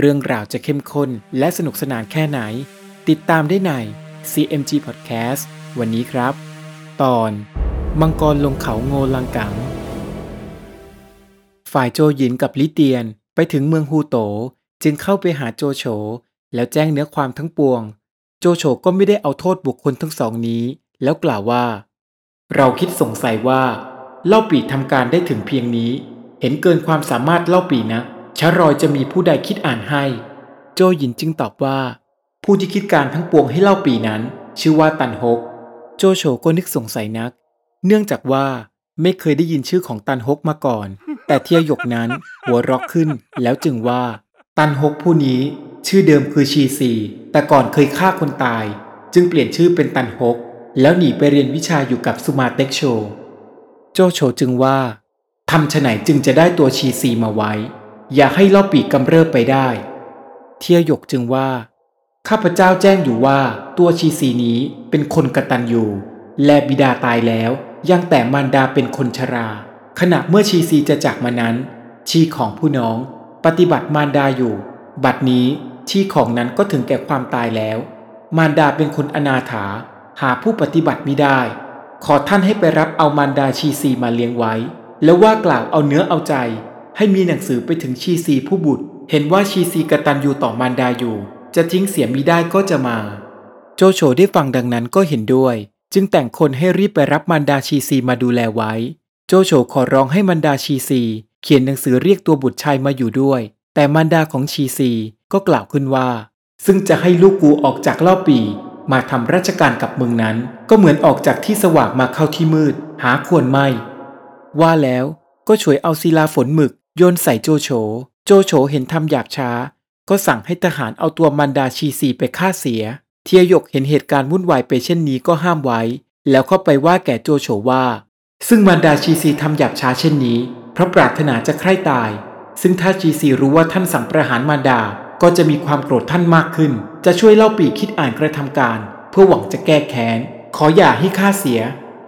เรื่องราวจะเข้มข้นและสนุกสนานแค่ไหน ติดตามได้ใน CMG Podcast วันนี้ครับ ตอน มังกรลงเขาโงลังกัง ฝ่ายโจหยินกับลิเตียนไปถึงเมืองฮูโต จึงเข้าไปหาโจโฉแล้วแจ้งเนื้อความทั้งปวง โจโฉก็ไม่ได้เอาโทษบุคคลทั้งสองนี้ แล้วกล่าวว่า เราคิดสงสัยว่า เล่าปีทำการได้ถึงเพียงนี้ เห็นเกินความสามารถเล่าปีนะ ชะรอยจะมีผู้ใดคิดอ่านให้ โจหยินจึงตอบว่า ผู้ที่คิดการทั้งปวงให้เล่าปีนั้น ชื่อว่าตันฮก โจโฉก็นึกสงสัยนัก เนื่องจากว่าไม่เคยได้ยินชื่อของตันฮกมาก่อน แต่เทียหยกนั้นหัวเรักขึ้นแล้วจึงว่า ตันฮกผู้นี้ชื่อเดิมคือชีซีแต่ก่อนเคยฆ่าคนตาย จึงเปลี่ยนชื่อเป็นตันฮก แล้วหนีไปเรียนวิชาอยู่กับสุมาเต็กโช โจโฉจึงว่าทำฉไหนจึงจะได้ตัวชีซีมาไว้ อย่าให้เล่าปีกกำเริบไปได้ เทียหยกจึงว่า ข้าพเจ้าแจ้งอยู่ว่าตัวชีสีนี้เป็นคนกระตัญญูและบิดาตายแล้วยังแต่มารดาเป็นคนชรา ขณะเมื่อชีซีจะจากมานั้น ชีของผู้น้องปฏิบัติมารดาอยู่ บัดนี้ชีของนั้นก็ถึงแก่ความตายแล้ว มารดาเป็นคนอนาถา หาผู้ปฏิบัติไม่ได้ ขอท่านให้ไปรับเอามารดาชีซีมาเลี้ยงไว้ แล้วว่ากล่าวเอาเนื้อเอาใจ ให้มีหนังสือไปถึงชีซีผู้บุตร เห็นว่าชีซีกตัญญูต่อมารดาอยู่ จะทิ้งเสียมิได้ก็จะมา โจโฉได้ฟังดังนั้นก็เห็นด้วย จึงแต่งคนให้รีบไปรับมารดาชีซีมาดูแลไว้ โจโฉขอร้องให้มารดาชีซี เขียนหนังสือเรียกตัวบุตรชายมาอยู่ด้วย แต่มารดาของชีซีก็กล่าวขึ้นว่า ซึ่งจะให้ลูกกูออกจากเล่าปีมาทำราชการกับเมืองนั้น ก็เหมือนออกจากที่สว่างมาเข้าที่มืด หาควรไม่ ว่าแล้วก็ช่วยเอาศิลาฝนหมึก โยนใส่โจโฉ โจโฉเห็นทำหยาบช้า ก็สั่งให้ทหารเอาตัวมันดาชีซีไปฆ่าเสีย เทียยกเห็นเหตุการณ์วุ่นวายไปเช่นนี้ก็ห้ามไว้ แล้วเข้าไปว่าแก่โจโฉว่า ซึ่งมันดาชีซีทำหยาบช้าเช่นนี้ เพราะปรารถนาจะใคร่ตาย ซึ่งถ้าชีซีรู้ว่าท่านสั่งประหารมารดา ก็จะมีความโกรธท่านมากขึ้น จะช่วยเล่าปีคิดอ่านกระทำการ เพื่อหวังจะแก้แค้น ขออย่าให้ฆ่าเสีย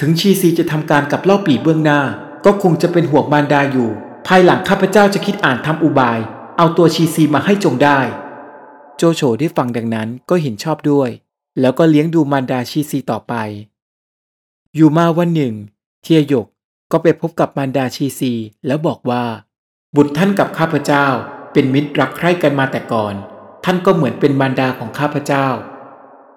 ถึงชีซีจะทำการกับเล่าปีเบื้องหน้า ก็คงจะเป็นห่วงมารดาอยู่ ภายหลังข้าพเจ้าจะคิดอ่านทำอุบาย เอาตัวชีซีมาให้จงได้ โจโฉได้ฟังดังนั้นก็เห็นชอบด้วย แล้วก็เลี้ยงดูมารดาชีซีต่อไป อยู่มาวันหนึ่ง เทียหยกก็ไปพบกับมารดาชีซีแล้วบอกว่า บุตรท่านกับข้าพเจ้า เป็นมิตรรักใคร่กันมาแต่ก่อน ท่านก็เหมือนเป็นมารดาของข้าพเจ้า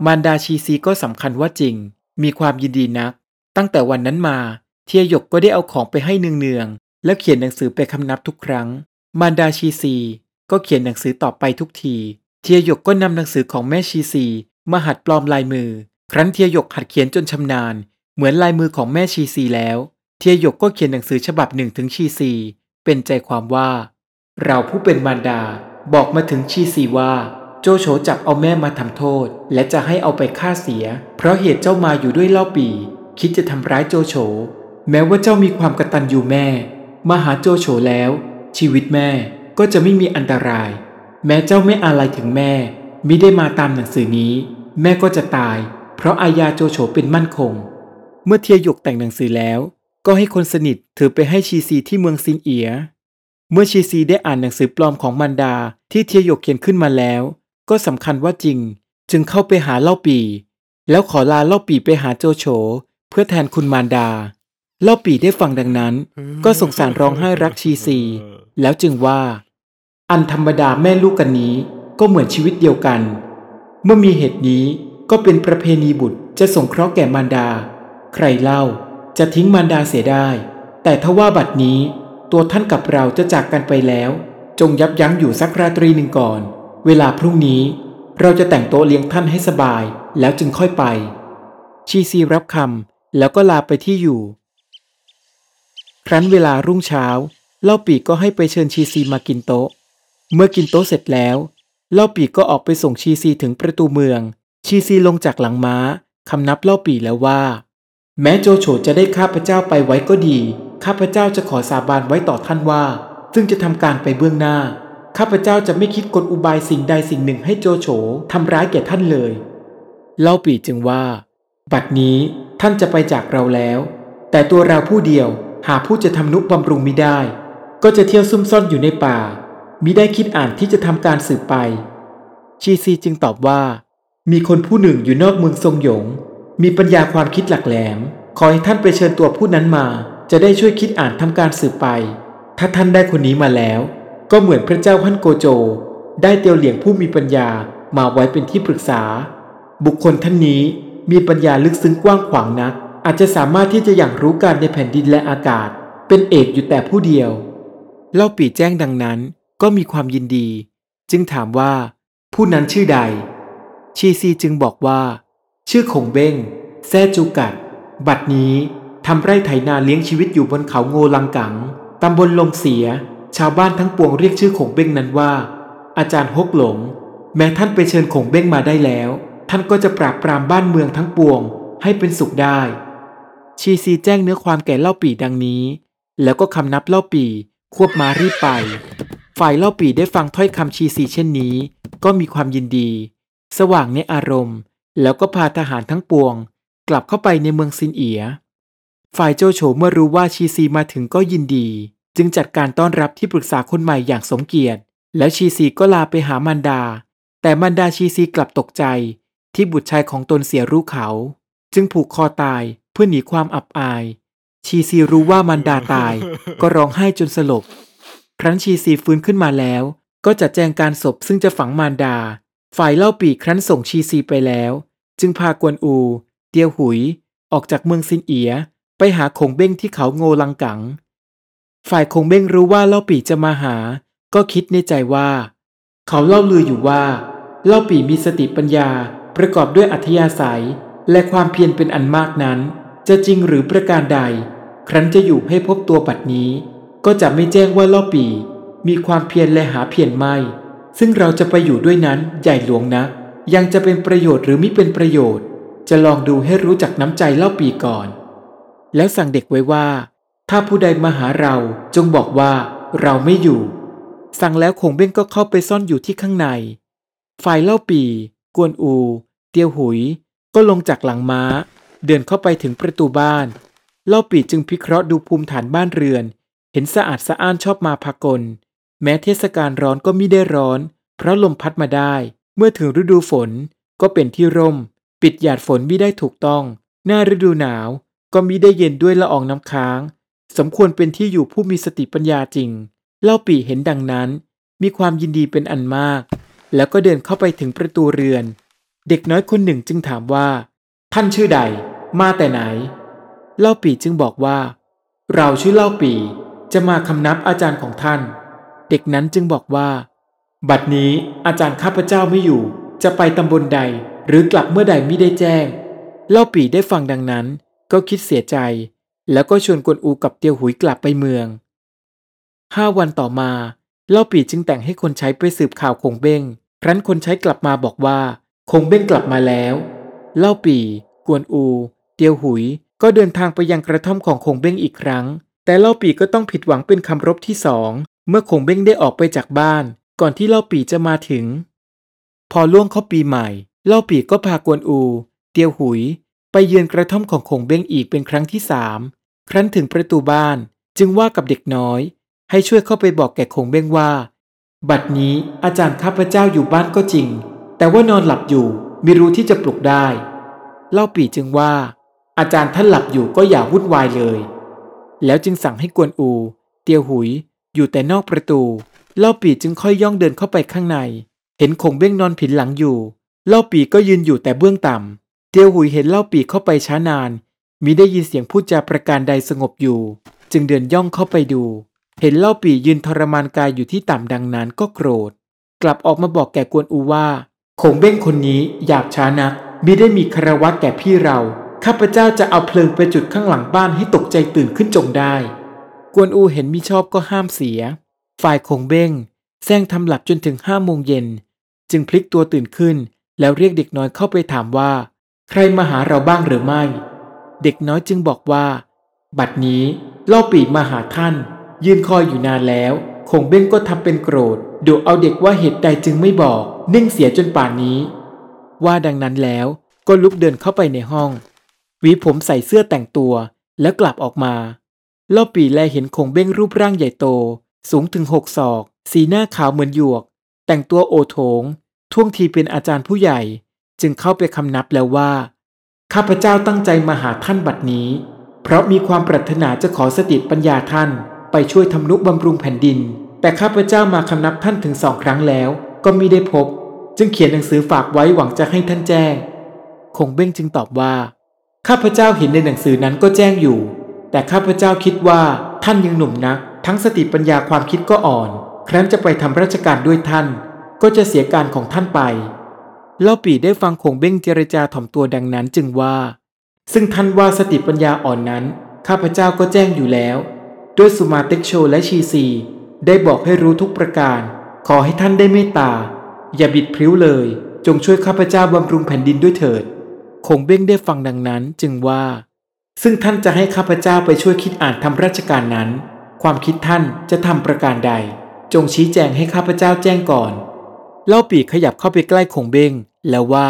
มารดาชีซีก็สำคัญว่าจริง มีความยินดีนัก ตั้งแต่วันนั้นมาเทียหยกก็ได้เอาของไปให้เนือง แล้วเขียนหนังสือไปคำนับทุกครั้ง มารดาชีซี ก็เขียนหนังสือต่อไปทุกที เทียหยกก็นำหนังสือของแม่ชีซี มาหัดปลอมลายมือ ครั้นเทียหยกหัดเขียนจนชำนาญ เหมือนลายมือของแม่ชีซีแล้ว เทียหยกก็เขียนหนังสือฉบับหนึ่งถึงชีซี เป็นใจความว่า เราผู้เป็นมารดาบอกมาถึงชีซีว่าโจโฉจับเอาแม่มาทำโทษ และจะให้เอาไปฆ่าเสีย เพราะเหตุเจ้ามาอยู่ด้วยเล่าปี คิดจะทำร้ายโจโฉ แม้ว่าเจ้ามีความกระตัญญูแม่ มาหาโจโฉแล้ว ชีวิตแม่ก็จะไม่มีอันตราย แม้เจ้าไม่อาลัยถึงแม่มิได้มาตามหนังสือนี้ แม่ก็จะตาย เพราะอาญาโจโฉเป็นมั่นคง เมื่อเทียหยกแต่งหนังสือแล้ว ก็ให้คนสนิทถือไปให้ชีซีที่เมืองซินเอีย เมื่อชีซีได้อ่านหนังสือปลอมของมันดาที่เทียหยกเขียนขึ้นมาแล้ว ก็สำคัญว่าจริง จึงเข้าไปหาเล่าปี แล้วขอลาเล่าปีไปหาโจโฉเพื่อแทนคุณมารดา เล่าปีได้ฟังดังนั้น ก็สงสารร้องไห้รักชีซี แล้วจึงว่า อันธรรมดาแม่ลูกกันนี้ก็เหมือนชีวิตเดียวกัน เมื่อมีเหตุนี้ก็เป็นประเพณีบุตรจะสงเคราะห์แก่มารดา ใครเล่าจะทิ้งมารดาเสียได้ แต่ถ้าว่าบัดนี้ ตัวท่านกับเราจะจากกันไปแล้ว จงยับยั้งอยู่สักราตรีหนึ่งก่อน เวลาพรุ่งนี้เราจะแต่งโต๊ะเลี้ยงท่านให้สบาย แล้วจึงค่อยไป ชีซีรับคำแล้วก็ลาไปที่อยู่ ครั้นเวลารุ่งเช้า เล่าปีก็ให้ไปเชิญชีซีมากินโต๊ะ เมื่อกินโต๊ะเสร็จแล้ว เล่าปีก็ออกไปส่งชีซีถึงประตูเมือง ชีซีลงจากหลังม้าคำนับเล่าปีแล้วว่า แม้โจโฉจะได้ข้าพเจ้าไปไว้ก็ดี ข้าพเจ้าจะขอสาบานไว้ต่อท่านว่า ซึ่งจะทำการไปเบื้องหน้า ข้าพเจ้าจะไม่คิดกลอุบายสิ่งใดสิ่งหนึ่งให้โจโฉทำร้ายแก่ท่านเลย เล่าปีจึงว่า บัดนี้ท่านจะไปจากเราแล้ว แต่ตัวเราผู้เดียว หาผู้จะทำนุบำรุงมิได้ ก็จะเที่ยวซุ่มซ่อนอยู่ในป่ามิได้คิดอ่านที่จะทำการสืบไป ชีซีจึงตอบว่า มีคนผู้หนึ่งอยู่นอกเมืองทรงหยง มีปัญญาความคิดหลักแหลม ขอให้ท่านไปเชิญตัวผู้นั้นมา จะได้ช่วยคิดอ่านทำการสืบไป ถ้าท่านได้คนนี้มาแล้ว ก็เหมือนพระเจ้าฮั่นโกโจ ได้เตียวเหลียงผู้มีปัญญามาไว้เป็นที่ปรึกษา บุคคลท่านนี้มีปัญญาลึกซึ้งกว้างขวางนัก อาจจะสามารถที่จะอย่างรู้การในแผ่นดินและอากาศ เป็นเอกอยู่แต่ผู้เดียว เล่าปีแจ้งดังนั้นก็มีความยินดี จึงถามว่า ผู้นั้นชื่อใด ชีซีจึงบอกว่า ชื่อคงเบ้งแซจูกัด บัดนี้ทำไร่ไถนาเลี้ยงชีวิตอยู่บนเขาโงลังกังตำบลลงเสีย ชาวบ้านทั้งปวงเรียกชื่อคงเบ้งนั้นว่า อาจารย์ฮกหลง แม้ท่านไปเชิญคงเบ้งมาได้แล้ว ท่านก็จะปราบปรามบ้านเมืองทั้งปวงให้เป็นสุขได้ ชีซีแจ้งเนื้อความแก่เล่าปีดังนี้ แล้วก็คำนับเล่าปีควบมารีบไป ฝ่ายเล่าปีได้ฟังถ้อยคำชีซีเช่นนี้ ก็มีความยินดี สว่างในอารมณ์ แล้วก็พาทหารทั้งปวง กลับเข้าไปในเมืองซินเอีย ฝ่ายโจโฉเมื่อรู้ว่าชีซีมาถึงก็ยินดี จึงจัดการต้อนรับที่ปรึกษาคนใหม่อย่างสมเกียรติ แล้วชีซีก็ลาไปหามันดา แต่มันดาชีซีกลับตกใจ ที่บุตรชายของตนเสียรู้เขา จึงผูกคอตาย พื่อหนีความอับอาย ชีซีรู้ว่ามันดาตาย ก็ร้องไห้จนสลบ ครั้นชีซีฟื้นขึ้นมาแล้ว ก็จัดแจงการศพซึ่งจะฝังมารดา ฝ่ายเล่าปีครั้นส่งชีซีไปแล้ว จึงพากวนอู เตียวหุย ออกจากเมืองซินเอีย ไปหาคงเบ้งที่เขาโงลังกัง ฝ่ายคงเบ้งรู้ว่าเล่าปีจะมาหา ก็คิดในใจว่า เขาเล่าลืออยู่ว่า เล่าปีมีสติปัญญาประกอบด้วยอัธยาศัยและความเพียรเป็นอันมากนั้น จะจริงหรือประการใด ครั้นจะอยู่ให้พบตัวบัดนี้ ก็จะไม่แจ้งว่าเล่าปี มีความเพียรและหาเพียรไม่ ซึ่งเราจะไปอยู่ด้วยนั้นใหญ่หลวงนะ ยังจะเป็นประโยชน์หรือไม่เป็นประโยชน์ จะลองดูให้รู้จักน้ำใจเล่าปีก่อน แล้วสั่งเด็กไว้ว่า ถ้าผู้ใดมาหาเราจงบอกว่าเราไม่อยู่ สั่งแล้วคงเบ้งก็เข้าไปซ่อนอยู่ที่ข้างใน ฝ่ายเล่าปี กวนอู เตียวหุย ก็ลงจากหลังม้า เดินเข้าไปถึงประตูบ้านเล่าปีจึงพิเคราะห์ดูภูมิฐานบ้านเรือน เห็นสะอาดสะอ้านชอบมาพากล แม้เทศกาลร้อนก็มิได้ร้อน เพราะลมพัดมาได้ เมื่อถึงฤดูฝนก็เป็นที่ร่ม ปิดหยาดฝนมิได้ถูกต้อง หน้าฤดูหนาวก็มิได้เย็นด้วยละอองน้ำค้าง สมควรเป็นที่อยู่ผู้มีสติปัญญาจริง เล่าปีเห็นดังนั้น มีความยินดีเป็นอันมาก แล้วก็เดินเข้าไปถึงประตูเรือน เด็กน้อยคนหนึ่งจึงถามว่า ท่านชื่อใด มาแต่ไหน เล่าปีจึงบอกว่า เราชื่อเล่าปีจะมาคำนับอาจารย์ของท่าน เด็กนั้นจึงบอกว่า บัดนี้อาจารย์ข้าพเจ้าไม่อยู่ จะไปตำบลใดหรือกลับเมื่อใดไม่ได้แจ้ง เล่าปีได้ฟังดังนั้น ก็คิดเสียใจ แล้วก็ชวนกวนอูกับเตียวหุยกลับไปเมืองห้าวันต่อมา เล่าปีจึงแต่งให้คนใช้ไปสืบข่าวคงเบ้งครั้นคนใช้กลับมาบอกว่า คงเบ้งกลับมาแล้ว เล่าปีกวนอู เตียวหุย ก็เดินทางไปยังกระท่อมของคงเบ้งอีกครั้ง แต่เล่าปีก็ต้องผิดหวังเป็นคำรบที่สอง เมื่อคงเบ้งได้ออกไปจากบ้าน ก่อนที่เล่าปีจะมาถึง พอล่วงเข้าปีใหม่ เล่าปีก็พากวนอู เตียวหุย ไปเยือนกระท่อมของคงเบ้งอีกเป็นครั้งที่สามครั้นถึงประตูบ้านจึงว่ากับเด็กน้อย ให้ช่วยเข้าไปบอกแก่คงเบ้งว่า บัดนี้อาจารย์ข้าพเจ้าอยู่บ้านก็จริง แต่ว่านอนหลับอยู่ มิรู้ที่จะปลุกได้ เล่าปีจึงว่า อาจารย์ท่านหลับอยู่ก็อย่าวุ่นวายเลย แล้วจึงสั่งให้กวนอู เตียวหุย อยู่แต่นอกประตู เล่าปีจึงค่อยย่องเดินเข้าไปข้างใน เห็นคงเบ้งนอนผินหลังอยู่ เล่าปีก็ยืนอยู่แต่เบื้องต่ำเตียวหุยเห็นเล่าปีเข้าไปช้านานมิได้ยินเสียงพูดจาประการใดสงบอยู่ จึงเดินย่องเข้าไปดู เห็นเล่าปียืนทรมานกายอยู่ที่ต่ำดังนั้นก็โกรธ กลับออกมาบอกแก่กวนอูว่า คงเบ้งคนนี้หยาบช้านักมิได้มีคารวะแก่พี่เรา ข้าพเจ้าจะเอาเพลิงไปจุดข้างหลังบ้านให้ตกใจตื่นขึ้นจงได้ กวนอูเห็นมิชอบก็ห้ามเสีย ฝ่ายคงเบ้งแซงทำหลับจนถึงห้าโมงเย็น จึงพลิกตัวตื่นขึ้น แล้วเรียกเด็กน้อยเข้าไปถามว่า ใครมาหาเราบ้างหรือไม่ เด็กน้อยจึงบอกว่า บัดนี้เล่าปีมาหาท่าน ยืนคอยอยู่นานแล้วคงเบ้งก็ทำเป็นโกรธดูเอาเด็กว่าเหตุใดจึงไม่บอก นิ่งเสียจนป่านนี้ ว่าดังนั้นแล้วก็ลุกเดินเข้าไปในห้อง วีผมใส่เสื้อแต่งตัวแล้วกลับออกมาล่าปีแลเห็นคงเบ้งรูปร่างใหญ่โต สูงถึงหกศอก สีหน้าขาวเหมือนหยวก แต่งตัวโอโถง ท่วงทีเป็นอาจารย์ผู้ใหญ่ จึงเข้าไปคำนับแล้วว่า ข้าพเจ้าตั้งใจมาหาท่านบัดนี้ เพราะมีความปรารถนาจะขอสติปัญญาท่าน ไปช่วยทำนุบำรุงแผ่นดิน แต่ข้าพเจ้ามาคำนับท่านถึงสองครั้งแล้ว ก็มิได้พบ จึงเขียนหนังสือฝากไว้หวังจะให้ท่านแจ้ง คงเบ้งจึงตอบว่า ข้าพเจ้าเห็นในหนังสือนั้นก็แจ้งอยู่ แต่ข้าพเจ้าคิดว่าท่านยังหนุ่มนัก ทั้งสติปัญญาความคิดก็อ่อน ครั้นจะไปทำราชการด้วยท่าน ก็จะเสียการของท่านไป เล่าปีได้ฟังคงเบ้งเจรจาถ่อมตัวดังนั้นจึงว่า ซึ่งท่านว่าสติปัญญาอ่อนนั้น ข้าพเจ้าก็แจ้งอยู่แล้ว ด้วยสุมาเต็กโชและชีซี ได้บอกให้รู้ทุกประการ ขอให้ท่านได้เมตตา อย่าบิดพริ้วเลย จงช่วยข้าพเจ้าบำรุงแผ่นดินด้วยเถิด คงเบ้งได้ฟังดังนั้นจึงว่า ซึ่งท่านจะให้ข้าพเจ้าไปช่วยคิดอ่านทำราชการนั้น ความคิดท่านจะทำประการใด จงชี้แจงให้ข้าพเจ้าแจ้งก่อน เล่าปีขยับเข้าไปใกล้คงเบ้งแล้วว่า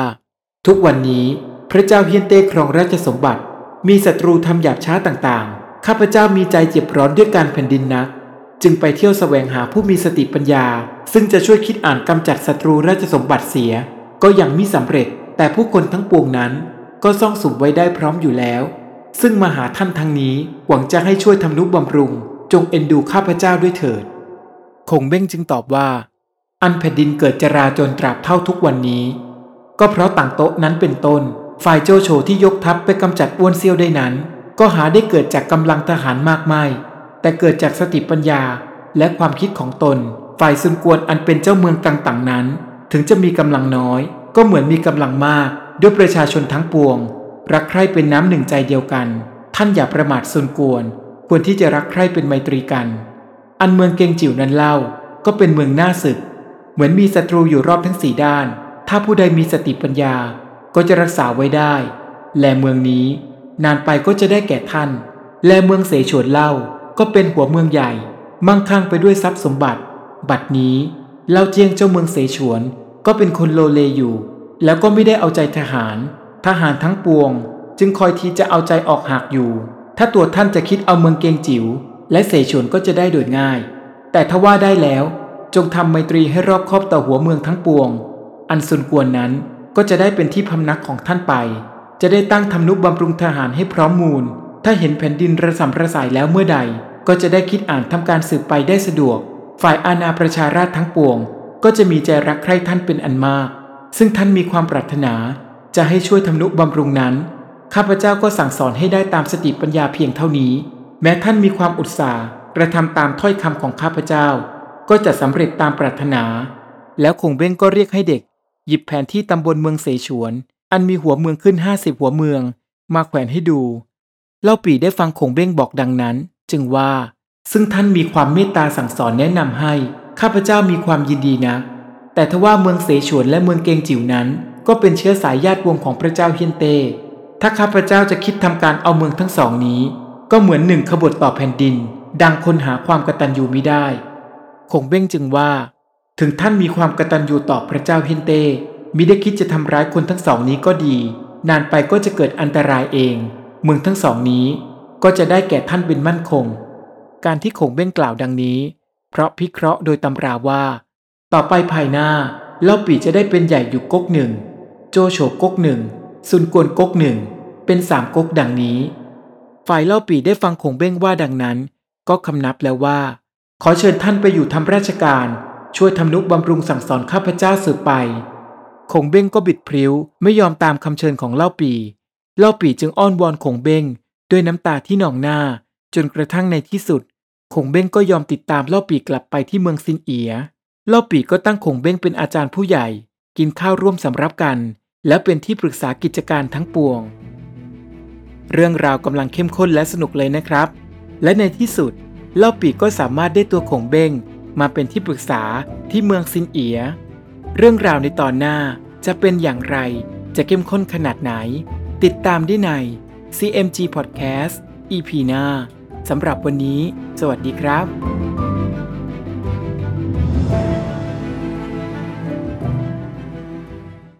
ทุกวันนี้พระเจ้าเฮียนเต้ครองราชสมบัติ มีศัตรูทำหยาบช้าต่างๆ ข้าพเจ้ามีใจเจ็บร้อนด้วยการแผ่นดินนัก จึงไปเที่ยวแสวงหาผู้มีสติปัญญา ซึ่งจะช่วยคิดอ่านกำจัดศัตรูราชสมบัติเสีย ก็ยังมิสำเร็จ แต่ผู้คนทั้งปวงนั้น ก็ซ่องสุมไว้ได้พร้อมอยู่แล้ว ซึ่งมาหาท่านทางนี้หวังจะให้ช่วยทำนุบำรุง จงเอ็นดูข้าพเจ้าด้วยเถิด คงเบ้งจึงตอบว่า อันแผ่นดินเกิดจราจนตราบเท่าทุกวันนี้ ก็เพราะต่างโต๊ะนั้นเป็นต้น ฝ่ายโจโฉที่ยกทัพไปกำจัดอ้วนเซียวได้นั้น ก็หาได้เกิดจากกำลังทหารมากมาย แต่เกิดจากสติปัญญาและความคิดของตน ฝ่ายซุนกวนอันเป็นเจ้าเมืองต่างๆนั้น ถึงจะมีกำลังน้อย ก็เหมือนมีกำลังมาก ด้วยประชาชนทั้งปวง รักใคร่เป็นน้ำหนึ่งใจเดียวกัน ท่านอย่าประมาทซุนกวน ควรที่จะรักใคร่เป็นไมตรีกัน อันเมืองเกงจิ๋วนั้นเล่า ก็เป็นเมืองหน้าศึก เหมือนมีศัตรูอยู่รอบทั้งสี่ด้าน ถ้าผู้ใดมีสติปัญญา ก็จะรักษาไว้ได้ และเมืองนี้ นานไปก็จะได้แก่ท่าน และเมืองเสฉวนเล่า ก็เป็นหัวเมืองใหญ่ มั่งคั่งไปด้วยทรัพย์สมบัติ บัดนี้เล่าเจียงเจ้าเมืองเสฉวน ก็เป็นคนโลเลอยู่ แล้วก็ไม่ได้เอาใจทหาร ทหารทั้งปวง จึงคอยทีจะเอาใจออกหักอยู่ ถ้าตัวท่านจะคิดเอาเมืองเกงจิ๋วและเสฉวนก็จะได้โดยง่าย แต่ถ้าว่าได้แล้ว จงทำไมตรีให้รอบครอบต่อหัวเมืองทั้งปวง อันสุนกวนนั้นก็จะได้เป็นที่พำนักของท่านไป จะได้ตั้งทำนุบำรุงทหารให้พร้อมมูล ถ้าเห็นแผ่นดินระสำระสายแล้วเมื่อใด ก็จะได้คิดอ่านทำการสืบไปได้สะดวก ฝ่ายอาณาประชาราชทั้งปวง ก็จะมีใจรักใคร่ท่านเป็นอันมาก ซึ่งท่านมีความปรารถนา จะให้ช่วยทำนุบำรุงนั้น ข้าพเจ้าก็สั่งสอนให้ได้ตามสติปัญญาเพียงเท่านี้ แม้ท่านมีความอุตสาห์กระทำตามถ้อยคำของข้าพเจ้า ก็จะสำเร็จตามปรารถนา แล้วคงเบ้งก็เรียกให้เด็ก หยิบแผนที่ตำบลเมืองเสฉวน อันมีหัวเมืองขึ้นห้าสิบหัวเมือง มาแขวนให้ดู เล่าปีได้ฟังคงเบ้งบอกดังนั้น จึงว่า ซึ่งท่านมีความเมตตาสั่งสอนแนะนำให้ ข้าพเจ้ามีความยินดีนะ แต่ทว่าเมืองเสฉวนและเมืองเกงจิ๋วนั้น ก็เป็นเชื้อสายญาติวงศ์ของพระเจ้าเฮียนเต้ถ้าข้าพเจ้าจะคิดทำการเอาเมืองทั้งสองนี้ ก็เหมือนหนึ่งขบฏต่อแผ่นดิน ดังคนหาความกตัญญูมิได้ คงเบ้งจึงว่า ถึงท่านมีความกตัญญูต่อพระเจ้าเฮียนเต้มิได้คิดจะทำร้ายคนทั้งสองนี้ก็ดี นานไปก็จะเกิดอันตรายเอง เมืองทั้งสองนี้ ก็จะได้แก่ท่านเป็นมั่นคง การที่คงเบ้งกล่าวดังนี้ เพราะพิเคราะห์โดยตำราว่า ต่อไปภายหน้าเล่าปีจะได้เป็นใหญ่อยู่ก๊กหนึ่ง โจโฉก๊กหนึ่งซุนกวนก๊กหนึ่งเป็นสามก๊กดังนี้ ฝ่ายเล่าปีได้ฟังคงเบ้งว่าดังนั้น ก็คำนับแล้วว่า ขอเชิญท่านไปอยู่ทำราชการ ช่วยทำนุบำรุงสั่งสอนข้าพเจ้าสืบไปคงเบ้งก็บิดพริ้วไม่ยอมตามคำเชิญของเล่าปี เล่าปีจึงอ้อนวอนคงเบ้ง ด้วยน้ำตาที่หนองหน้า จนกระทั่งในที่สุดคงเบ้งก็ยอมติดตามเล่าปีกลับไปที่เมืองซินเอียเล่าปีก็ตั้งคงเบ้งเป็นอาจารย์ผู้ใหญ่ กินข้าวร่วมสำรับกัน และเป็นที่ปรึกษากิจการทั้งปวง เรื่องราวกำลังเข้มข้นและสนุกเลยนะครับ และในที่สุดเล่าปีก็สามารถได้ตัวคงเบ้ง มาเป็นที่ปรึกษาที่เมืองซินเอีย เรื่องราวในตอนหน้าจะเป็นอย่างไร จะเข้มข้นขนาดไหน ติดตามได้ใน CMG Podcast EP หน้าสำหรับวันนี้ สวัสดีครับ